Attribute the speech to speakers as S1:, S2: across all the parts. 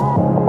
S1: And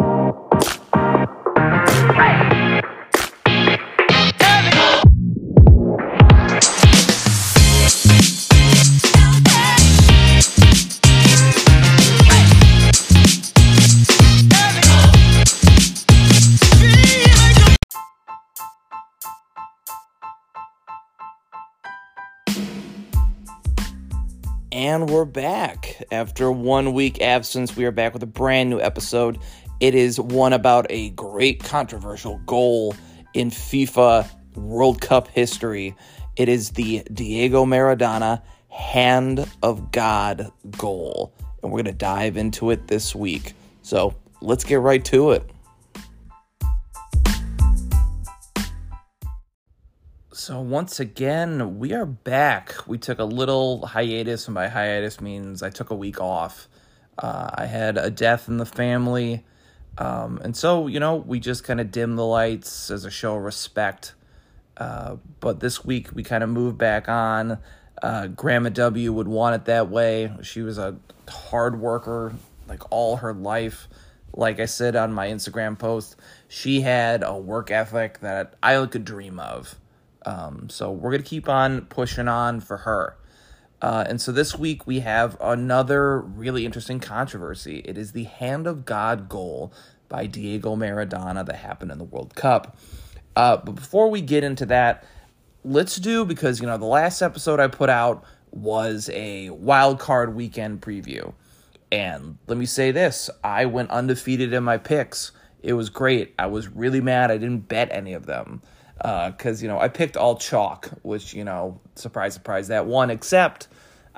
S1: we're back. After one week absence, we are back with a brand new episode. It is one about a great controversial goal in FIFA World Cup history. It is the Diego Maradona Hand of God goal. And we're going to dive into it this week. So let's get right to it. So once again, we are back. We took a little hiatus, and by hiatus means I took a week off. Uh, I had a death in the family, um, and so you know we just kind of dimmed the lights as a show of respect. Uh, but this week we kind of moved back on. Uh, Grandma W would want it that way. She was a hard worker, like all her life. Like I said on my Instagram post, she had a work ethic that I could dream of um, so we're going to keep on pushing on for her. Uh, and so this week we have another really interesting controversy. It is the Hand of God goal by Diego Maradona that happened in the World Cup. Uh, but before we get into that, let's do because you know the last episode I put out was a wild card weekend preview. And let me say this I went undefeated in my picks. It was great. I was really mad I didn't bet any of them because uh, you know I picked all chalk, which you know surprise surprise that one except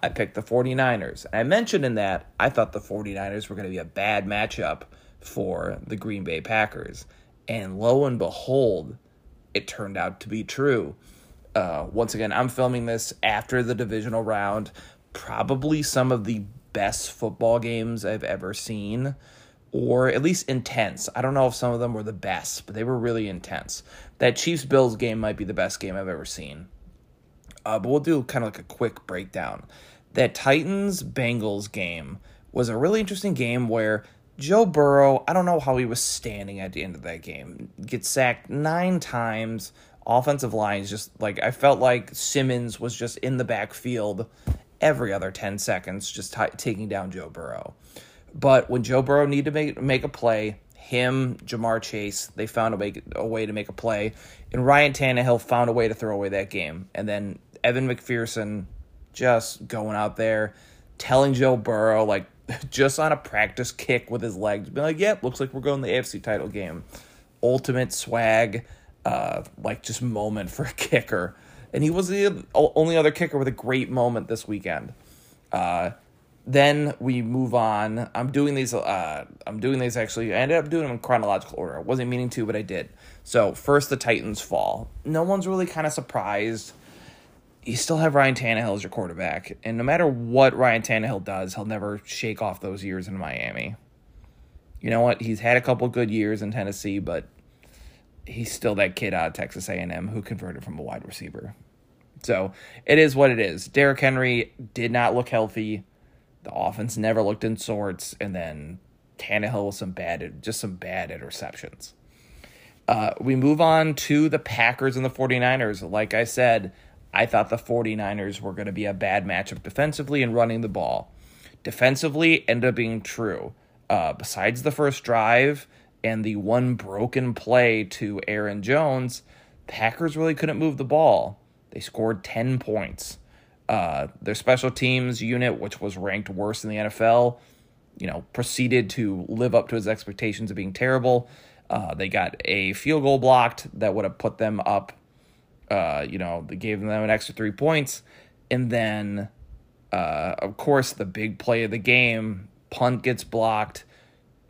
S1: I picked the 49ers. And I mentioned in that I thought the 49ers were going to be a bad matchup for the Green Bay Packers. And lo and behold, it turned out to be true. Uh, once again, I'm filming this after the divisional round. Probably some of the best football games I've ever seen or at least intense. I don't know if some of them were the best, but they were really intense. That Chiefs Bills game might be the best game I've ever seen. Uh, but we'll do kind of like a quick breakdown. That Titans Bengals game was a really interesting game where Joe Burrow, I don't know how he was standing at the end of that game, gets sacked nine times. Offensive lines just like I felt like Simmons was just in the backfield every other 10 seconds, just t- taking down Joe Burrow. But when Joe Burrow needed to make make a play, him, Ja'Marr Chase, they found a, make, a way to make a play, and Ryan Tannehill found a way to throw away that game. And then Evan McPherson just going out there, telling Joe Burrow like just on a practice kick with his legs, be like, "Yep, looks like we're going to the AFC title game." Ultimate swag, uh, like just moment for a kicker, and he was the only other kicker with a great moment this weekend. Uh, then we move on. I'm doing these. Uh, I'm doing these actually. I ended up doing them in chronological order. I wasn't meaning to, but I did. So first, the Titans fall. No one's really kind of surprised. You still have Ryan Tannehill as your quarterback, and no matter what Ryan Tannehill does, he'll never shake off those years in Miami. You know what? He's had a couple good years in Tennessee, but he's still that kid out of Texas A&M who converted from a wide receiver. So it is what it is. Derrick Henry did not look healthy the offense never looked in sorts, and then Tannehill with some bad, just some bad interceptions. Uh, we move on to the Packers and the 49ers. Like I said, I thought the 49ers were going to be a bad matchup defensively and running the ball. Defensively ended up being true. Uh, besides the first drive and the one broken play to Aaron Jones, Packers really couldn't move the ball. They scored 10 points. Uh, their special teams unit, which was ranked worse in the NFL, you know, proceeded to live up to his expectations of being terrible. Uh, they got a field goal blocked that would have put them up. Uh, you know, they gave them an extra three points, and then, uh, of course, the big play of the game, punt gets blocked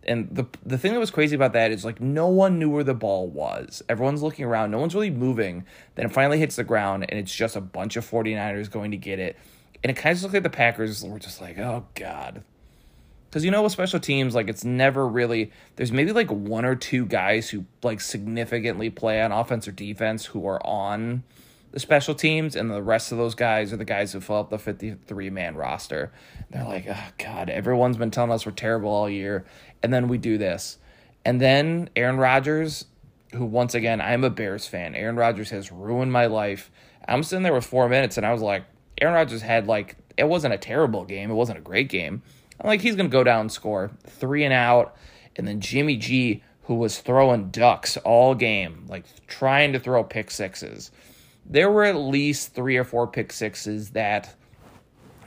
S1: and the the thing that was crazy about that is like no one knew where the ball was. Everyone's looking around, no one's really moving. Then it finally hits the ground and it's just a bunch of 49ers going to get it. And it kind of looked like the Packers were just like, "Oh god." Cuz you know with special teams like it's never really there's maybe like one or two guys who like significantly play on offense or defense who are on the special teams, and the rest of those guys are the guys who fill up the 53 man roster. They're like, oh, God, everyone's been telling us we're terrible all year. And then we do this. And then Aaron Rodgers, who once again, I'm a Bears fan. Aaron Rodgers has ruined my life. I'm sitting there with four minutes, and I was like, Aaron Rodgers had like, it wasn't a terrible game. It wasn't a great game. I'm like, he's going to go down and score three and out. And then Jimmy G, who was throwing ducks all game, like trying to throw pick sixes there were at least three or four pick sixes that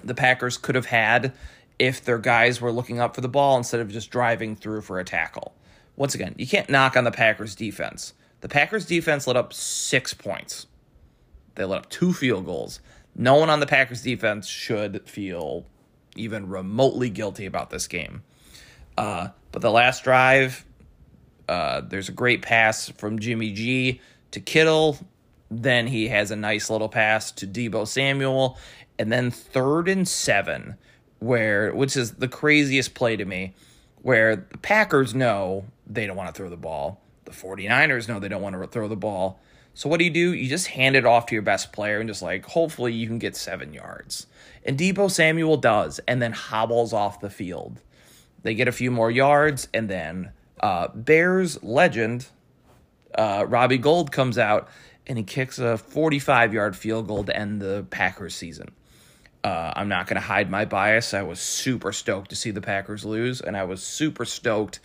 S1: the Packers could have had if their guys were looking up for the ball instead of just driving through for a tackle. Once again, you can't knock on the Packers defense. The Packers defense let up six points. They let up two field goals. No one on the Packers defense should feel even remotely guilty about this game. Uh, but the last drive, uh, there's a great pass from Jimmy G to Kittle then he has a nice little pass to Deebo Samuel. And then third and seven, where which is the craziest play to me, where the Packers know they don't want to throw the ball. The 49ers know they don't want to throw the ball. So what do you do? You just hand it off to your best player and just like hopefully you can get seven yards. And Deebo Samuel does, and then hobbles off the field. They get a few more yards, and then uh, Bears legend uh, Robbie Gould comes out and he kicks a 45 yard field goal to end the Packers season. Uh, I'm not going to hide my bias. I was super stoked to see the Packers lose, and I was super stoked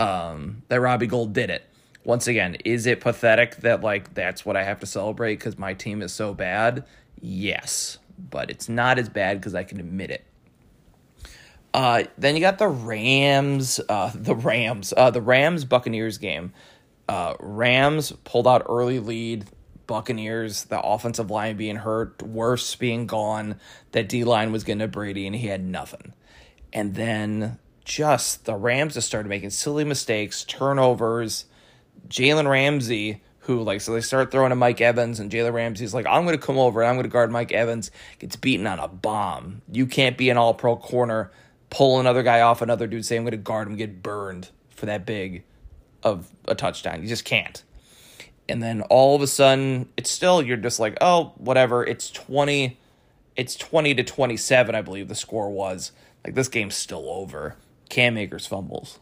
S1: um, that Robbie Gould did it. Once again, is it pathetic that like that's what I have to celebrate because my team is so bad? Yes, but it's not as bad because I can admit it. Uh, then you got the Rams, uh, the Rams, uh, the Rams Buccaneers game. Uh, Rams pulled out early lead. Buccaneers, the offensive line being hurt, worse being gone, that D line was getting to Brady and he had nothing. And then just the Rams just started making silly mistakes, turnovers. Jalen Ramsey, who like so they start throwing to Mike Evans and Jalen Ramsey's like, I'm gonna come over and I'm gonna guard Mike Evans, gets beaten on a bomb. You can't be an all pro corner, pull another guy off another dude, say I'm gonna guard him, get burned for that big of a touchdown. You just can't and then all of a sudden it's still you're just like oh whatever. It's 20 it's 20 to 27 i believe the score was. Like this game's still over. Cam akers fumbles.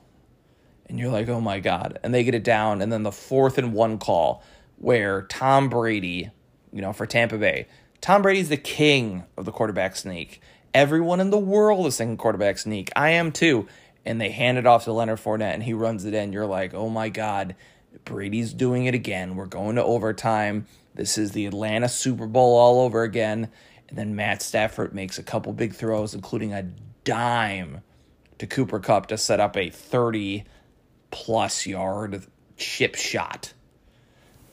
S1: And you're like oh my god. And they get it down. And then the fourth and one call where tom brady you know for tampa bay tom brady's the king of the quarterback sneak. Everyone in the world is thinking quarterback sneak. I am too. And they hand it off to leonard Fournette, and he runs it in. You're like oh my god Brady's doing it again. We're going to overtime. This is the Atlanta Super Bowl all over again. And then Matt Stafford makes a couple big throws, including a dime to Cooper Kupp to set up a 30 plus yard chip shot.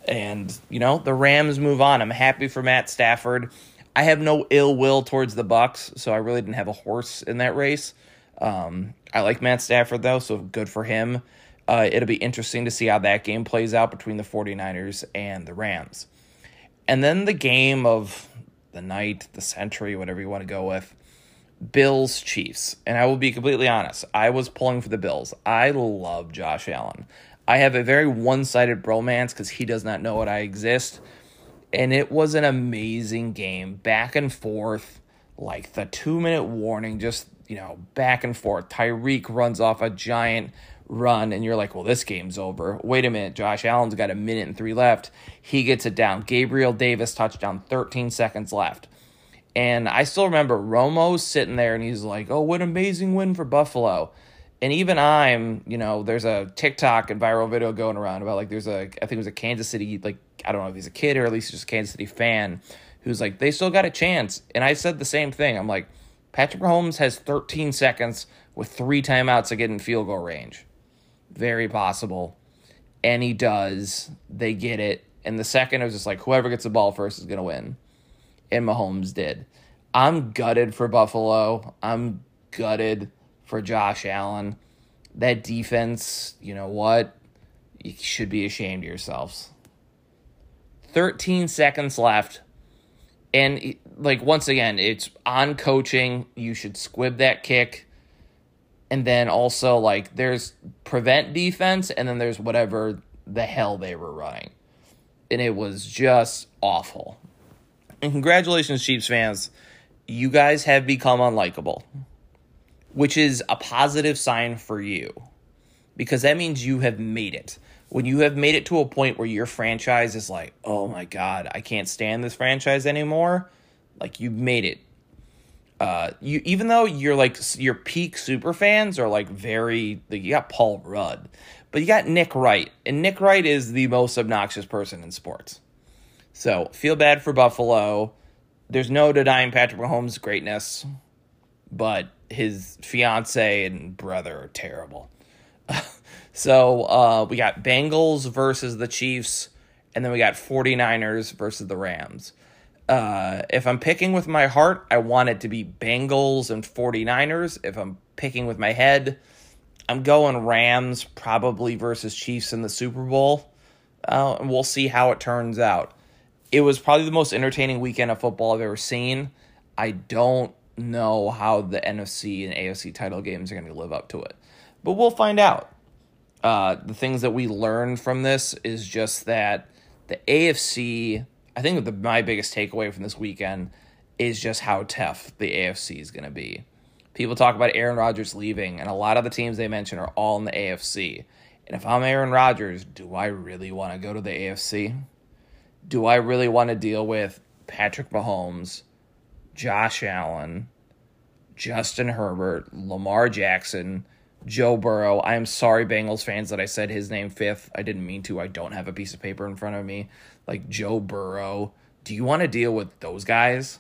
S1: And, you know, the Rams move on. I'm happy for Matt Stafford. I have no ill will towards the Bucks, so I really didn't have a horse in that race. Um, I like Matt Stafford though, so good for him. Uh, it'll be interesting to see how that game plays out between the 49ers and the Rams. And then the game of the night, the century, whatever you want to go with Bills Chiefs. And I will be completely honest, I was pulling for the Bills. I love Josh Allen. I have a very one sided bromance because he does not know what I exist. And it was an amazing game, back and forth, like the two minute warning, just, you know, back and forth. Tyreek runs off a giant run and you're like, well, this game's over. Wait a minute, Josh Allen's got a minute and three left. He gets it down. Gabriel Davis touchdown, 13 seconds left. And I still remember Romo sitting there and he's like, oh, what amazing win for Buffalo. And even I'm, you know, there's a TikTok and viral video going around about like there's a, I think it was a Kansas City, like, I don't know if he's a kid or at least just a Kansas City fan who's like, they still got a chance. And I said the same thing. I'm like, Patrick Mahomes has 13 seconds with three timeouts to get in field goal range very possible. And he does. They get it. And the second, it was just like whoever gets the ball first is going to win. And Mahomes did. I'm gutted for Buffalo. I'm gutted for Josh Allen. That defense, you know what? You should be ashamed of yourselves. 13 seconds left. And like once again, it's on coaching. You should squib that kick and then also like there's prevent defense and then there's whatever the hell they were running and it was just awful And congratulations, Chiefs fans. You guys have become unlikable, which is a positive sign for you because that means you have made it. When you have made it to a point where your franchise is like, oh my God, I can't stand this franchise anymore, like you've made it. Uh, you even though you're like your peak super fans are like very you got Paul Rudd, but you got Nick Wright, and Nick Wright is the most obnoxious person in sports. So feel bad for Buffalo. There's no denying Patrick Mahomes' greatness, but his fiance and brother are terrible. so uh, we got Bengals versus the Chiefs, and then we got 49ers versus the Rams. Uh, if I'm picking with my heart, I want it to be Bengals and 49ers. If I'm picking with my head, I'm going Rams probably versus Chiefs in the Super Bowl. Uh, and we'll see how it turns out. It was probably the most entertaining weekend of football I've ever seen. I don't know how the NFC and AFC title games are going to live up to it, but we'll find out. Uh, the things that we learned from this is just that the AFC I think the, my biggest takeaway from this weekend is just how tough the AFC is going to be. People talk about Aaron Rodgers leaving, and a lot of the teams they mention are all in the AFC. And if I'm Aaron Rodgers, do I really want to go to the AFC? Do I really want to deal with Patrick Mahomes, Josh Allen, Justin Herbert, Lamar Jackson, Joe Burrow. I am sorry, Bengals fans, that I said his name fifth. I didn't mean to. I don't have a piece of paper in front of me. Like Joe Burrow. Do you want to deal with those guys?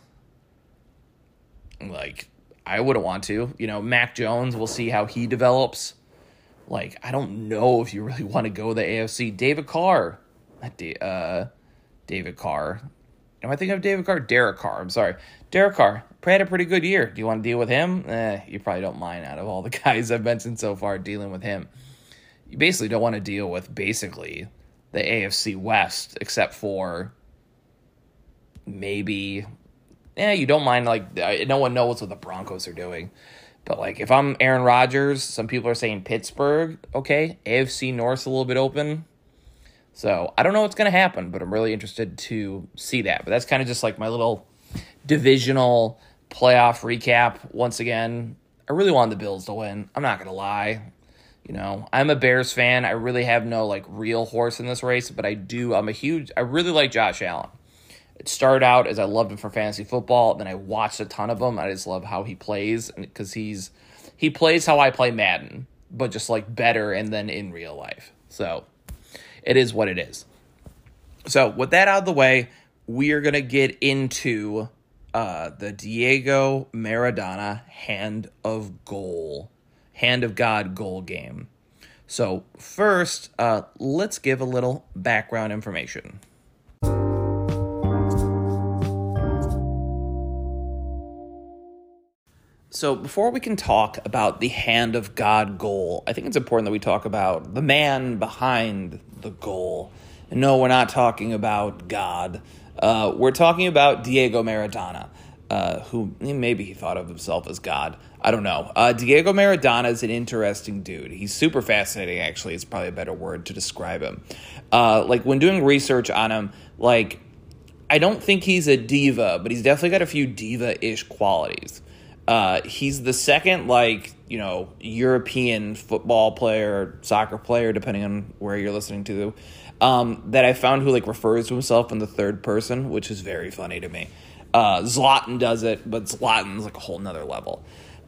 S1: Like, I wouldn't want to. You know, Mac Jones, we'll see how he develops. Like, I don't know if you really want to go the AFC. David Carr. Uh, David Carr. Am I thinking of David Carr? Derek Carr. I'm sorry. Derek Carr had a pretty good year. Do you want to deal with him? Eh, you probably don't mind out of all the guys I've mentioned so far dealing with him. You basically don't want to deal with basically the AFC West, except for maybe, yeah, you don't mind like no one knows what the Broncos are doing. But like if I'm Aaron Rodgers, some people are saying Pittsburgh, okay, AFC North's a little bit open. So I don't know what's going to happen, but I'm really interested to see that. But that's kind of just like my little divisional playoff recap. Once again, I really wanted the Bills to win. I'm not going to lie. You know, I'm a Bears fan. I really have no like real horse in this race, but I do. I'm a huge, I really like Josh Allen. It started out as I loved him for fantasy football. Then I watched a ton of him. I just love how he plays because he's he plays how I play Madden, but just like better and then in real life. So it is what it is. So, with that out of the way, we are going to get into uh, the Diego Maradona Hand of Goal, Hand of God goal game. So, first, uh, let's give a little background information. So, before we can talk about the hand of God goal, I think it's important that we talk about the man behind the goal. And no, we're not talking about God. Uh, we're talking about Diego Maradona, uh, who maybe he thought of himself as God. I don't know. Uh, Diego Maradona is an interesting dude. He's super fascinating, actually. It's probably a better word to describe him. Uh, like, when doing research on him, like, I don't think he's a diva, but he's definitely got a few diva ish qualities. Uh, he's the second, like, you know, European football player, soccer player, depending on where you're listening to, um, that I found who, like, refers to himself in the third person, which is very funny to me. Uh, Zlatan does it, but Zlatan's like a whole nother level.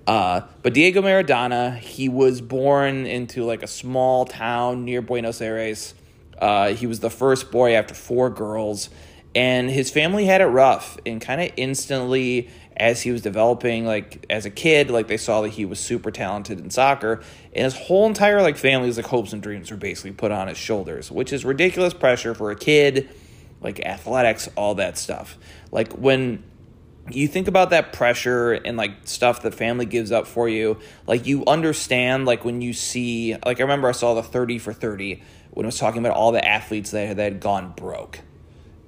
S1: Uh, but Diego Maradona, he was born into like a small town near Buenos Aires. Uh, he was the first boy after four girls, and his family had it rough. And kind of instantly, as he was developing like as a kid like they saw that he was super talented in soccer and his whole entire like family's like hopes and dreams were basically put on his shoulders which is ridiculous pressure for a kid like athletics all that stuff. Like when you think about that pressure and like stuff that family gives up for you like you understand like when you see like i remember i saw the 30 for 30 when it was talking about all the athletes that, that had gone broke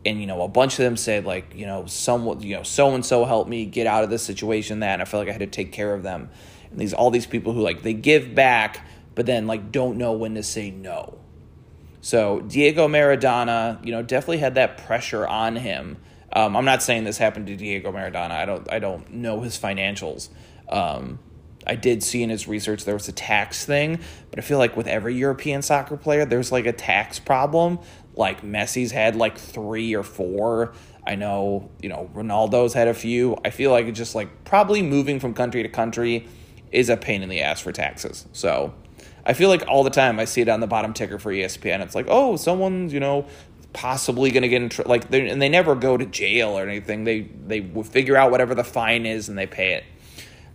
S1: and you know a bunch of them said like you know someone you know so and so helped me get out of this situation that and I felt like I had to take care of them and these all these people who like they give back but then like don't know when to say no so Diego Maradona you know definitely had that pressure on him Um, I'm not saying this happened to Diego Maradona. I don't I don't know his financials. Um, I did see in his research there was a tax thing, but I feel like with every European soccer player, there's like a tax problem. Like Messi's had like three or four. I know, you know, Ronaldo's had a few. I feel like it's just like probably moving from country to country is a pain in the ass for taxes. So I feel like all the time I see it on the bottom ticker for ESPN. It's like, oh, someone's, you know, possibly going to get in tr-, like and they never go to jail or anything. They they figure out whatever the fine is and they pay it.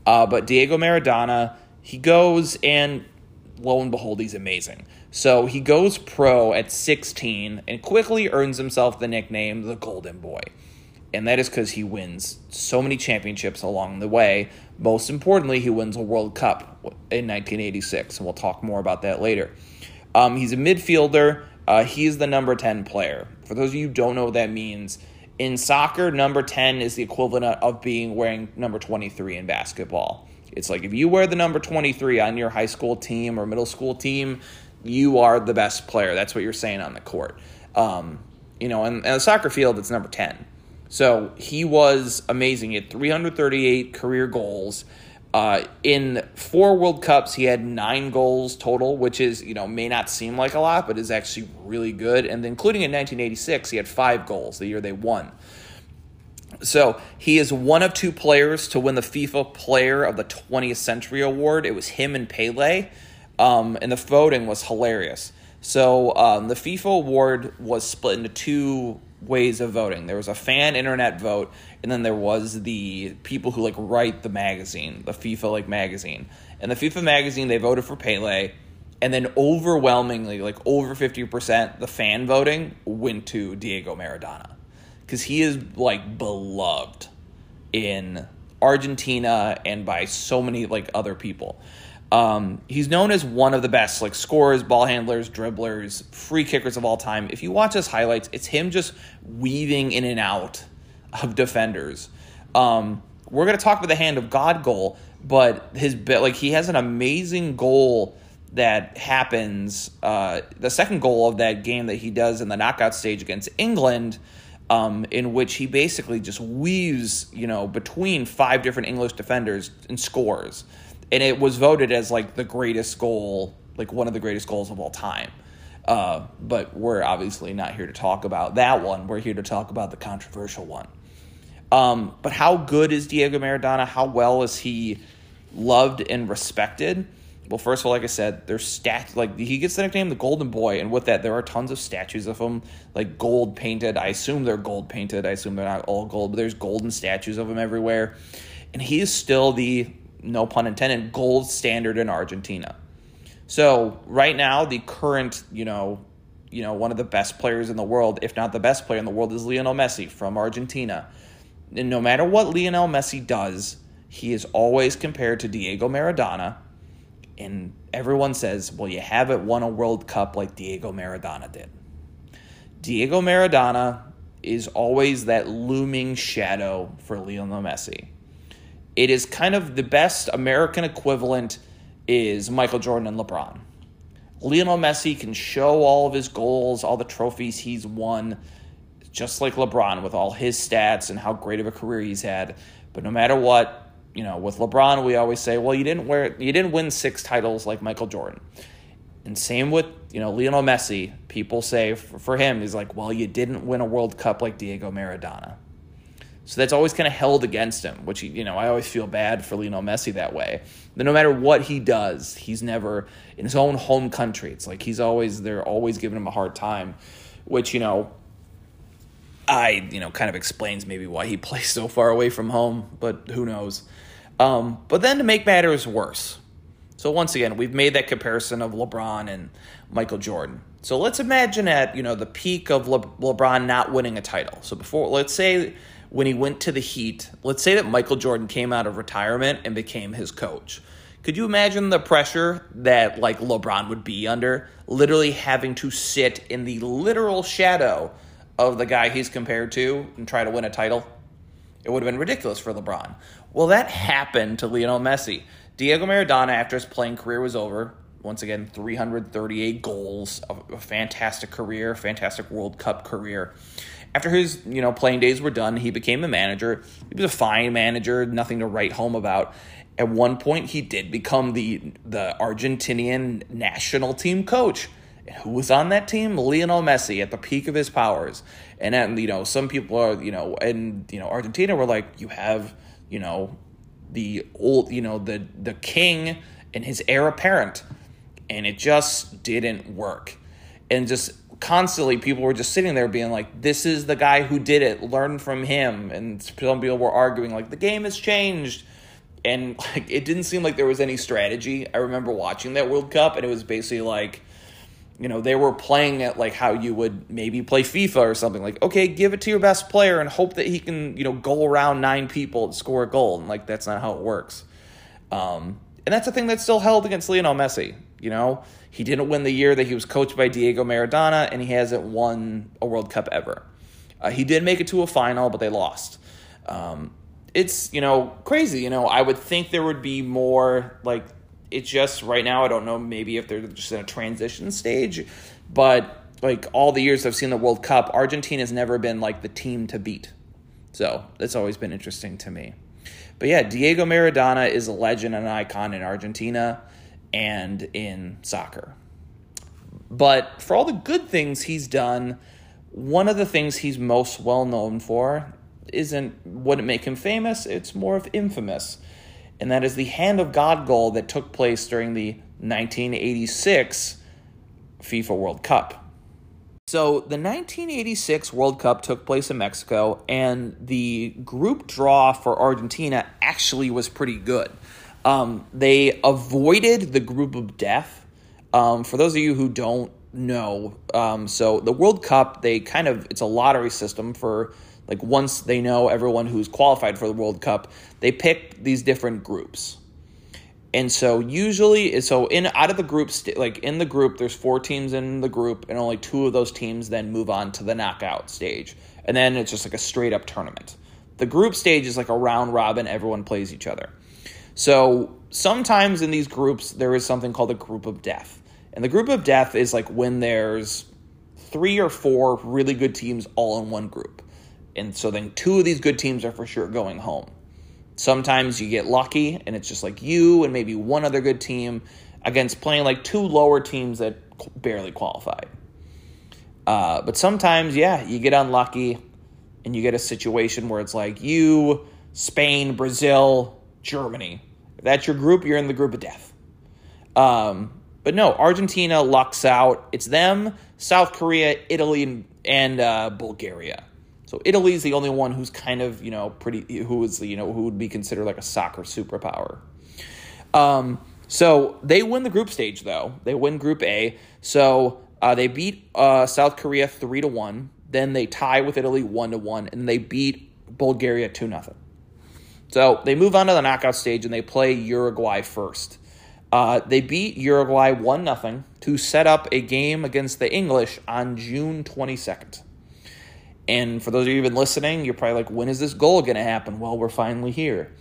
S1: Uh, but Diego Maradona, he goes and lo and behold, he's amazing. So he goes pro at 16 and quickly earns himself the nickname the Golden Boy. And that is because he wins so many championships along the way. Most importantly, he wins a World Cup in 1986, and we'll talk more about that later. Um, he's a midfielder. Uh, he's the number 10 player. For those of you who don't know what that means, in soccer, number 10 is the equivalent of being wearing number 23 in basketball. It's like if you wear the number 23 on your high school team or middle school team, you are the best player. That's what you're saying on the court. Um, you know, and, and the soccer field, it's number 10. So he was amazing. He had 338 career goals. Uh, in four World Cups, he had nine goals total, which is, you know, may not seem like a lot, but is actually really good. And including in 1986, he had five goals the year they won. So he is one of two players to win the FIFA Player of the 20th Century Award. It was him and Pele, um, and the voting was hilarious. So um, the FIFA award was split into two ways of voting. There was a fan internet vote, and then there was the people who like write the magazine, the FIFA like magazine. And the FIFA magazine, they voted for Pele, and then overwhelmingly, like over fifty percent, the fan voting went to Diego Maradona because he is like beloved in Argentina and by so many like other people. Um, he's known as one of the best, like scorers, ball handlers, dribblers, free kickers of all time. If you watch his highlights, it's him just weaving in and out of defenders. Um, we're gonna talk about the hand of God goal, but his like he has an amazing goal that happens. Uh, the second goal of that game that he does in the knockout stage against England. Um, in which he basically just weaves, you know, between five different English defenders and scores and it was voted as like the greatest goal, like one of the greatest goals of all time. Uh, but we're obviously not here to talk about that one. We're here to talk about the controversial one. Um, but how good is Diego Maradona? How well is he loved and respected? Well, first of all, like I said, there's stat like he gets the nickname the Golden Boy, and with that, there are tons of statues of him, like gold painted. I assume they're gold painted. I assume they're not all gold, but there's golden statues of him everywhere, and he is still the no pun intended, gold standard in Argentina. So right now, the current, you know, you know, one of the best players in the world, if not the best player in the world, is Lionel Messi from Argentina. And no matter what Lionel Messi does, he is always compared to Diego Maradona. And everyone says, well, you haven't won a World Cup like Diego Maradona did. Diego Maradona is always that looming shadow for Lionel Messi. It is kind of the best American equivalent is Michael Jordan and LeBron. Lionel Messi can show all of his goals, all the trophies he's won, just like LeBron with all his stats and how great of a career he's had. But no matter what, you know, with LeBron, we always say, well, you didn't wear, you didn't win six titles like Michael Jordan. And same with, you know, Lionel Messi. People say for, for him, he's like, well, you didn't win a World Cup like Diego Maradona. So that's always kind of held against him, which, you know, I always feel bad for Lionel Messi that way. That no matter what he does, he's never in his own home country. It's like he's always, they're always giving him a hard time, which, you know, I, you know, kind of explains maybe why he plays so far away from home, but who knows. Um, but then to make matters worse, so once again, we've made that comparison of LeBron and Michael Jordan. So let's imagine at you know the peak of Le- LeBron not winning a title. So before, let's say when he went to the Heat, let's say that Michael Jordan came out of retirement and became his coach. Could you imagine the pressure that like LeBron would be under, literally having to sit in the literal shadow of the guy he's compared to and try to win a title? It would have been ridiculous for LeBron. Well, that happened to Lionel Messi. Diego Maradona, after his playing career was over, once again, 338 goals, a fantastic career, fantastic World Cup career. After his you know playing days were done, he became a manager. He was a fine manager, nothing to write home about. At one point, he did become the the Argentinian national team coach. And who was on that team? Lionel Messi at the peak of his powers. And then, you know, some people are, you know, and you know, Argentina were like, you have, you know, the old, you know, the the king and his heir apparent, and it just didn't work. And just constantly, people were just sitting there being like, "This is the guy who did it. Learn from him." And some people were arguing like, "The game has changed." And like it didn't seem like there was any strategy. I remember watching that World Cup, and it was basically like, you know, they were playing it like how you would maybe play FIFA or something. Like, okay, give it to your best player and hope that he can, you know, go around nine people and score a goal. And like, that's not how it works. Um, and that's the thing that's still held against Lionel Messi. You know, he didn't win the year that he was coached by Diego Maradona, and he hasn't won a World Cup ever. Uh, he did make it to a final, but they lost. Um, it's you know crazy. You know, I would think there would be more like it's just right now. I don't know. Maybe if they're just in a transition stage, but like all the years I've seen the World Cup, Argentina's never been like the team to beat. So that's always been interesting to me. But yeah, Diego Maradona is a legend and an icon in Argentina and in soccer. But for all the good things he's done, one of the things he's most well known for isn't wouldn't make him famous, it's more of infamous. And that is the hand of God goal that took place during the 1986 FIFA World Cup. So, the 1986 World Cup took place in Mexico, and the group draw for Argentina actually was pretty good. Um, they avoided the group of death. Um, for those of you who don't know, um, so the World Cup, they kind of, it's a lottery system for like once they know everyone who's qualified for the World Cup, they pick these different groups. And so usually, so in out of the groups, like in the group, there's four teams in the group, and only two of those teams then move on to the knockout stage, and then it's just like a straight up tournament. The group stage is like a round robin; everyone plays each other. So sometimes in these groups, there is something called a group of death, and the group of death is like when there's three or four really good teams all in one group, and so then two of these good teams are for sure going home. Sometimes you get lucky and it's just like you and maybe one other good team against playing like two lower teams that barely qualified. Uh, but sometimes, yeah, you get unlucky and you get a situation where it's like you, Spain, Brazil, Germany. If that's your group, you're in the group of death. Um, but no, Argentina lucks out. It's them, South Korea, Italy, and, uh, Bulgaria. So Italy's the only one who's kind of you know pretty who is you know who would be considered like a soccer superpower. Um, so they win the group stage though. They win Group A. So uh, they beat uh, South Korea three to one. Then they tie with Italy one to one, and they beat Bulgaria two nothing. So they move on to the knockout stage and they play Uruguay first. Uh, they beat Uruguay one nothing to set up a game against the English on June twenty second. And for those of you who've been listening, you're probably like, when is this goal going to happen? Well, we're finally here.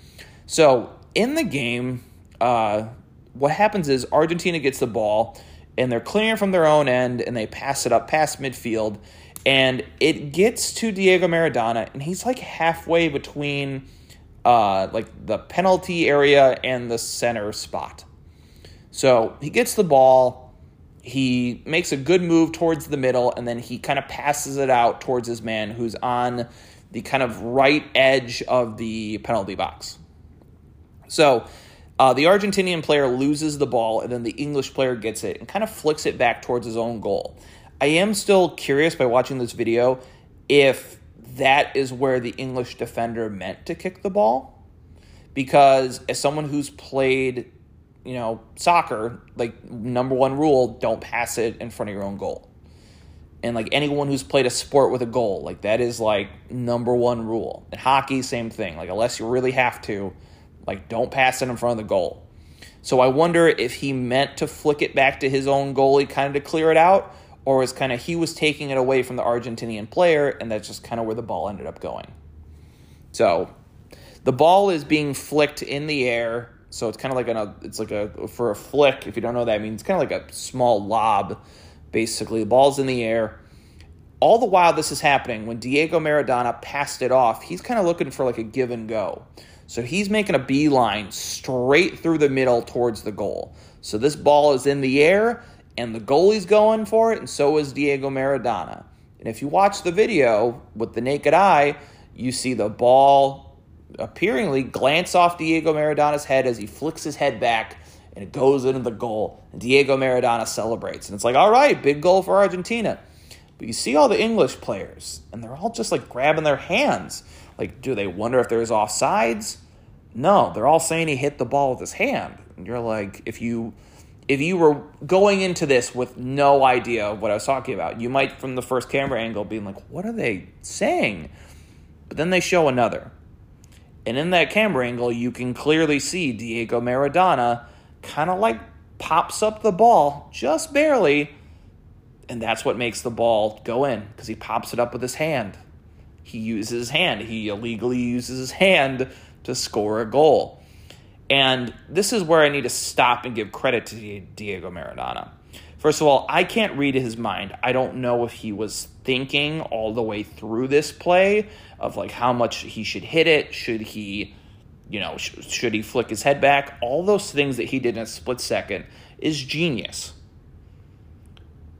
S1: So in the game, uh, what happens is Argentina gets the ball and they're clearing from their own end and they pass it up past midfield and it gets to Diego Maradona and he's like halfway between uh, like the penalty area and the center spot. So he gets the ball he makes a good move towards the middle and then he kind of passes it out towards his man who's on the kind of right edge of the penalty box. So uh, the Argentinian player loses the ball and then the English player gets it and kind of flicks it back towards his own goal. I am still curious by watching this video if that is where the English defender meant to kick the ball. Because as someone who's played you know, soccer, like number one rule, don't pass it in front of your own goal. And like anyone who's played a sport with a goal, like that is like number one rule. And hockey, same thing. Like unless you really have to, like don't pass it in front of the goal. So I wonder if he meant to flick it back to his own goalie kind of to clear it out, or was kind of he was taking it away from the Argentinian player, and that's just kind of where the ball ended up going. So the ball is being flicked in the air so it's kind of like a it's like a for a flick. If you don't know that, means, it's kind of like a small lob. Basically, the ball's in the air. all the while this is happening, when Diego Maradona passed it off, he's kind of looking for like a give and go. So he's making a beeline straight through the middle towards the goal. So this ball is in the air, and the goalie's going for it, and so is Diego Maradona. And if you watch the video with the naked eye, you see the ball appearingly glance off Diego Maradona's head as he flicks his head back and it goes into the goal. And Diego Maradona celebrates. And it's like, all right, big goal for Argentina. But you see all the English players, and they're all just like grabbing their hands. Like, do they wonder if there's offsides? No, they're all saying he hit the ball with his hand. And you're like, if you if you were going into this with no idea of what I was talking about, you might from the first camera angle be like, what are they saying? But then they show another. And in that camera angle, you can clearly see Diego Maradona kind of like pops up the ball just barely and that's what makes the ball go in because he pops it up with his hand. He uses his hand. He illegally uses his hand to score a goal. And this is where I need to stop and give credit to Diego Maradona. First of all, I can't read his mind. I don't know if he was thinking all the way through this play of like how much he should hit it. Should he, you know, sh- should he flick his head back? All those things that he did in a split second is genius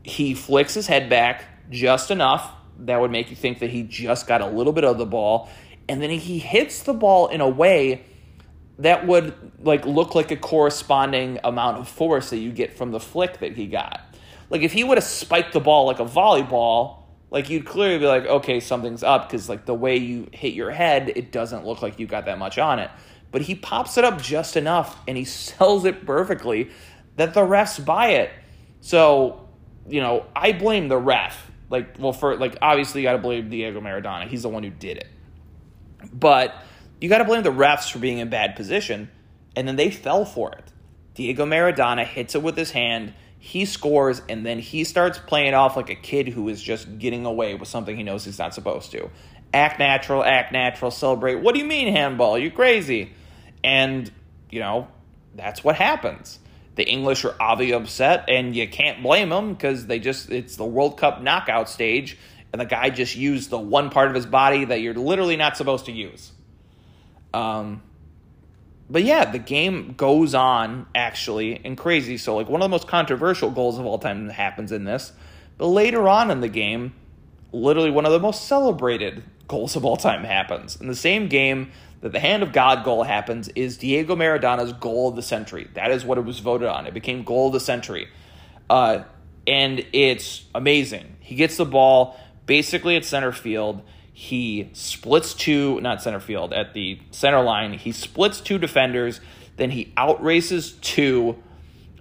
S1: he flicks his head back just enough that would make you think that he just got a little bit of the ball and then he hits the ball in a way that would like look like a corresponding amount of force that you get from the flick that he got like if he would have spiked the ball like a volleyball like you'd clearly be like okay something's up because like the way you hit your head it doesn't look like you got that much on it but he pops it up just enough and he sells it perfectly that the refs buy it so you know, I blame the ref. Like, well, for like, obviously, you got to blame Diego Maradona. He's the one who did it. But you got to blame the refs for being in bad position, and then they fell for it. Diego Maradona hits it with his hand. He scores, and then he starts playing off like a kid who is just getting away with something he knows he's not supposed to. Act natural, act natural, celebrate. What do you mean, handball? You crazy. And, you know, that's what happens. The English are obviously upset, and you can't blame them because they just, it's the World Cup knockout stage, and the guy just used the one part of his body that you're literally not supposed to use. Um, but yeah, the game goes on actually and crazy. So, like, one of the most controversial goals of all time happens in this. But later on in the game, literally one of the most celebrated goals of all time happens. In the same game that the hand of God goal happens is Diego Maradona's goal of the century. That is what it was voted on. It became goal of the century. Uh, and it's amazing. He gets the ball basically at center field. He splits two, not center field, at the center line. He splits two defenders. Then he outraces two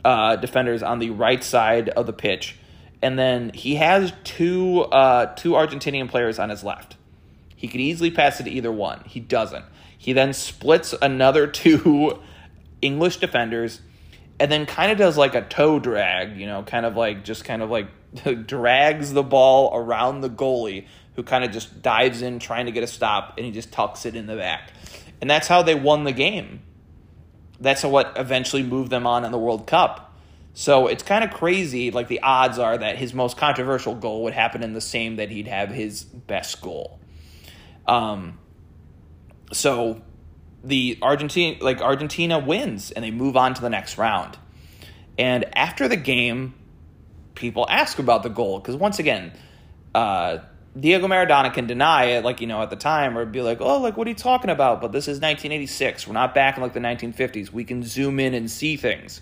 S1: uh, defenders on the right side of the pitch. And then he has two uh, two Argentinian players on his left. He could easily pass it to either one. He doesn't. He then splits another two English defenders and then kind of does like a toe drag, you know, kind of like just kind of like drags the ball around the goalie who kind of just dives in trying to get a stop and he just tucks it in the back. And that's how they won the game. That's what eventually moved them on in the World Cup. So it's kind of crazy. Like the odds are that his most controversial goal would happen in the same that he'd have his best goal. Um, so the Argentina like Argentina wins and they move on to the next round. And after the game, people ask about the goal because once again, uh, Diego Maradona can deny it, like you know, at the time, or be like, "Oh, like what are you talking about?" But this is 1986. We're not back in like the 1950s. We can zoom in and see things.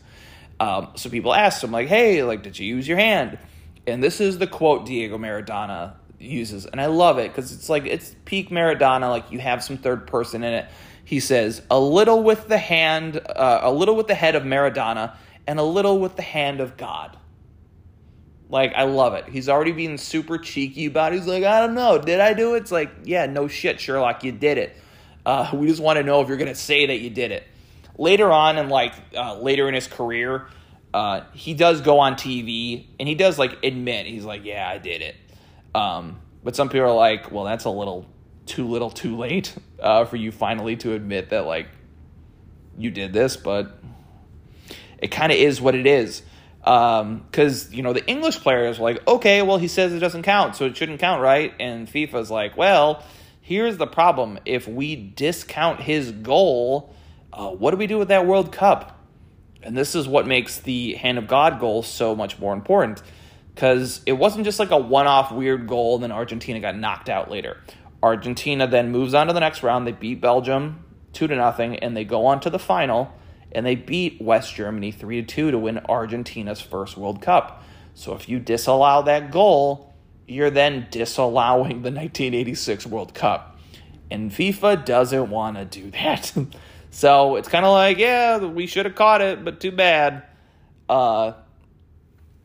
S1: Um, so people asked him, like, "Hey, like, did you use your hand?" And this is the quote Diego Maradona uses, and I love it because it's like it's peak Maradona. Like you have some third person in it. He says a little with the hand, uh, a little with the head of Maradona, and a little with the hand of God. Like I love it. He's already being super cheeky about. it. He's like, I don't know, did I do it? It's like, yeah, no shit, Sherlock, you did it. Uh, we just want to know if you're gonna say that you did it. Later on, and like uh, later in his career, uh, he does go on TV and he does like admit he's like, yeah, I did it. Um, but some people are like, well, that's a little too little too late uh, for you finally to admit that, like, you did this, but it kind of is what it is. Because, um, you know, the English players were like, okay, well, he says it doesn't count, so it shouldn't count, right? And FIFA's like, well, here's the problem. If we discount his goal, uh, what do we do with that World Cup? And this is what makes the Hand of God goal so much more important because it wasn't just like a one off weird goal and then Argentina got knocked out later. Argentina then moves on to the next round. They beat Belgium 2 to nothing and they go on to the final and they beat West Germany 3 to 2 to win Argentina's first World Cup. So if you disallow that goal, you're then disallowing the 1986 World Cup. And FIFA doesn't want to do that. so it's kind of like, yeah, we should have caught it, but too bad. Uh,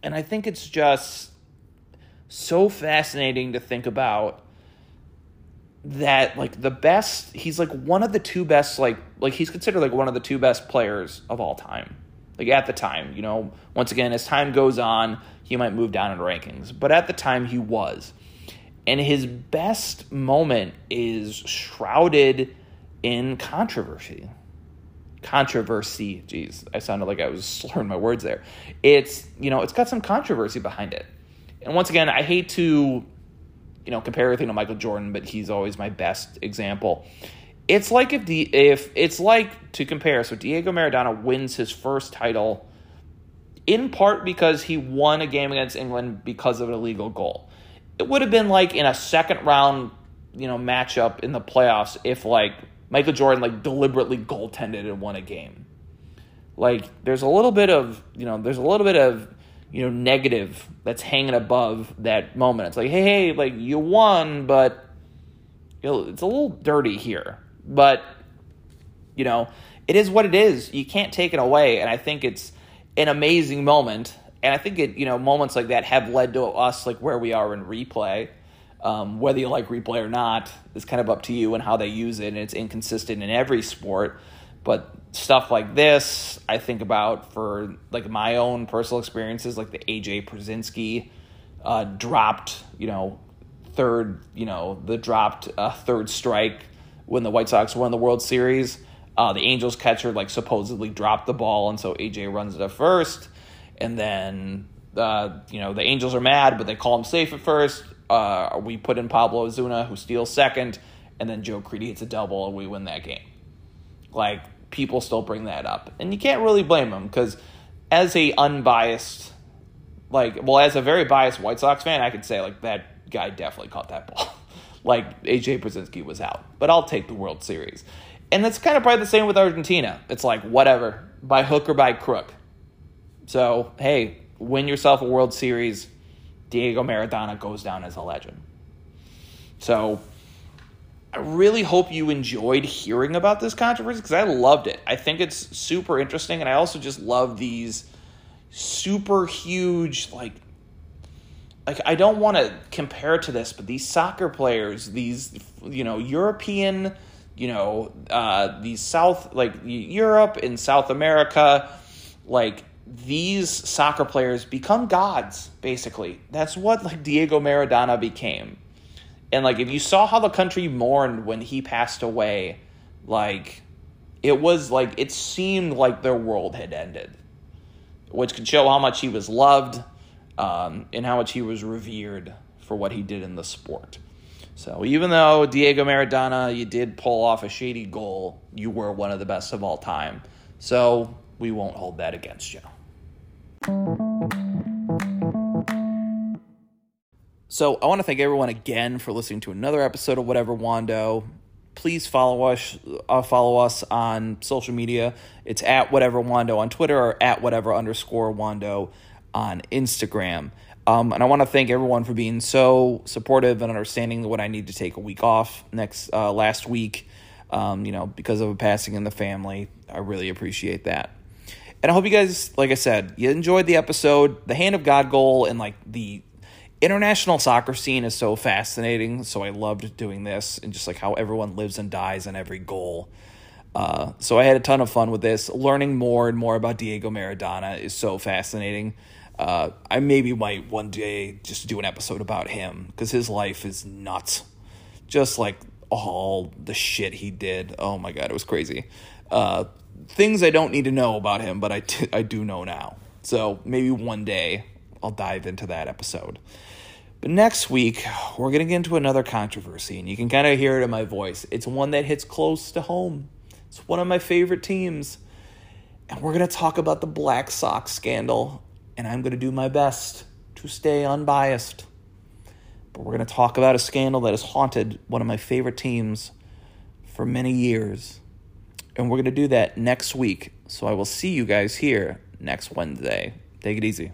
S1: and I think it's just so fascinating to think about that like the best he's like one of the two best like like he's considered like one of the two best players of all time. Like at the time you know? Once again as time goes on he might move down in rankings. But at the time he was. And his best moment is shrouded in controversy. Controversy. Jeez i sounded like i was slurring my words there. It's you know it's got some controversy behind it. And once again i hate to you know, compare everything to Michael Jordan, but he's always my best example. It's like if the if it's like to compare. So Diego Maradona wins his first title in part because he won a game against England because of an illegal goal. It would have been like in a second round, you know, matchup in the playoffs if like Michael Jordan like deliberately goaltended and won a game. Like there's a little bit of, you know, there's a little bit of you know, negative that's hanging above that moment. It's like, hey, hey, like you won, but it's a little dirty here. But you know, it is what it is. You can't take it away, and I think it's an amazing moment. And I think it, you know, moments like that have led to us like where we are in replay. Um, whether you like replay or not is kind of up to you and how they use it, and it's inconsistent in every sport. But stuff like this, I think about for like my own personal experiences, like the AJ Pierzynski uh, dropped, you know, third, you know, the dropped uh, third strike when the White Sox won the World Series. Uh, the Angels catcher like supposedly dropped the ball, and so AJ runs it at first, and then uh, you know the Angels are mad, but they call him safe at first. Uh, we put in Pablo Ozuna, who steals second, and then Joe Crede hits a double, and we win that game. Like people still bring that up, and you can't really blame them because as a unbiased, like, well, as a very biased White Sox fan, I could say like that guy definitely caught that ball. like AJ Pierzynski was out, but I'll take the World Series. And that's kind of probably the same with Argentina. It's like whatever, by hook or by crook. So hey, win yourself a World Series. Diego Maradona goes down as a legend. So I really hope you enjoyed hearing about this controversy because I loved it. I think it's super interesting, and I also just love these super huge like like I don't want to compare to this, but these soccer players, these you know European, you know uh, these South like Europe and South America, like these soccer players become gods basically. That's what like Diego Maradona became and like if you saw how the country mourned when he passed away, like it was like it seemed like their world had ended, which could show how much he was loved um, and how much he was revered for what he did in the sport. So even though Diego Maradona, you did pull off a shady goal, you were one of the best of all time. So we won't hold that against you. So I want to thank everyone again for listening to another episode of Whatever Wando. Please follow us uh, follow us on social media. It's at Whatever Wando on Twitter or at Whatever underscore Wando on Instagram. Um, and I want to thank everyone for being so supportive and understanding when I need to take a week off next uh, last week. Um, you know, because of a passing in the family. I really appreciate that. And I hope you guys, like I said, you enjoyed the episode, the Hand of God goal, and like the international soccer scene is so fascinating. So I loved doing this and just like how everyone lives and dies in every goal. Uh, so I had a ton of fun with this. Learning more and more about Diego Maradona is so fascinating. Uh, I maybe might one day just do an episode about him because his life is nuts. Just like all the shit he did. Oh my god, it was crazy. Uh, things I don't need to know about him, but I, t- I do know now. So maybe one day I'll dive into that episode. But next week, we're going to get into another controversy, and you can kind of hear it in my voice. It's one that hits close to home. It's one of my favorite teams. And we're going to talk about the Black Sox scandal, and I'm going to do my best to stay unbiased. But we're going to talk about a scandal that has haunted one of my favorite teams for many years. And we're going to do that next week. So I will see you guys here next Wednesday. Take it easy.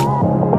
S1: Thank you.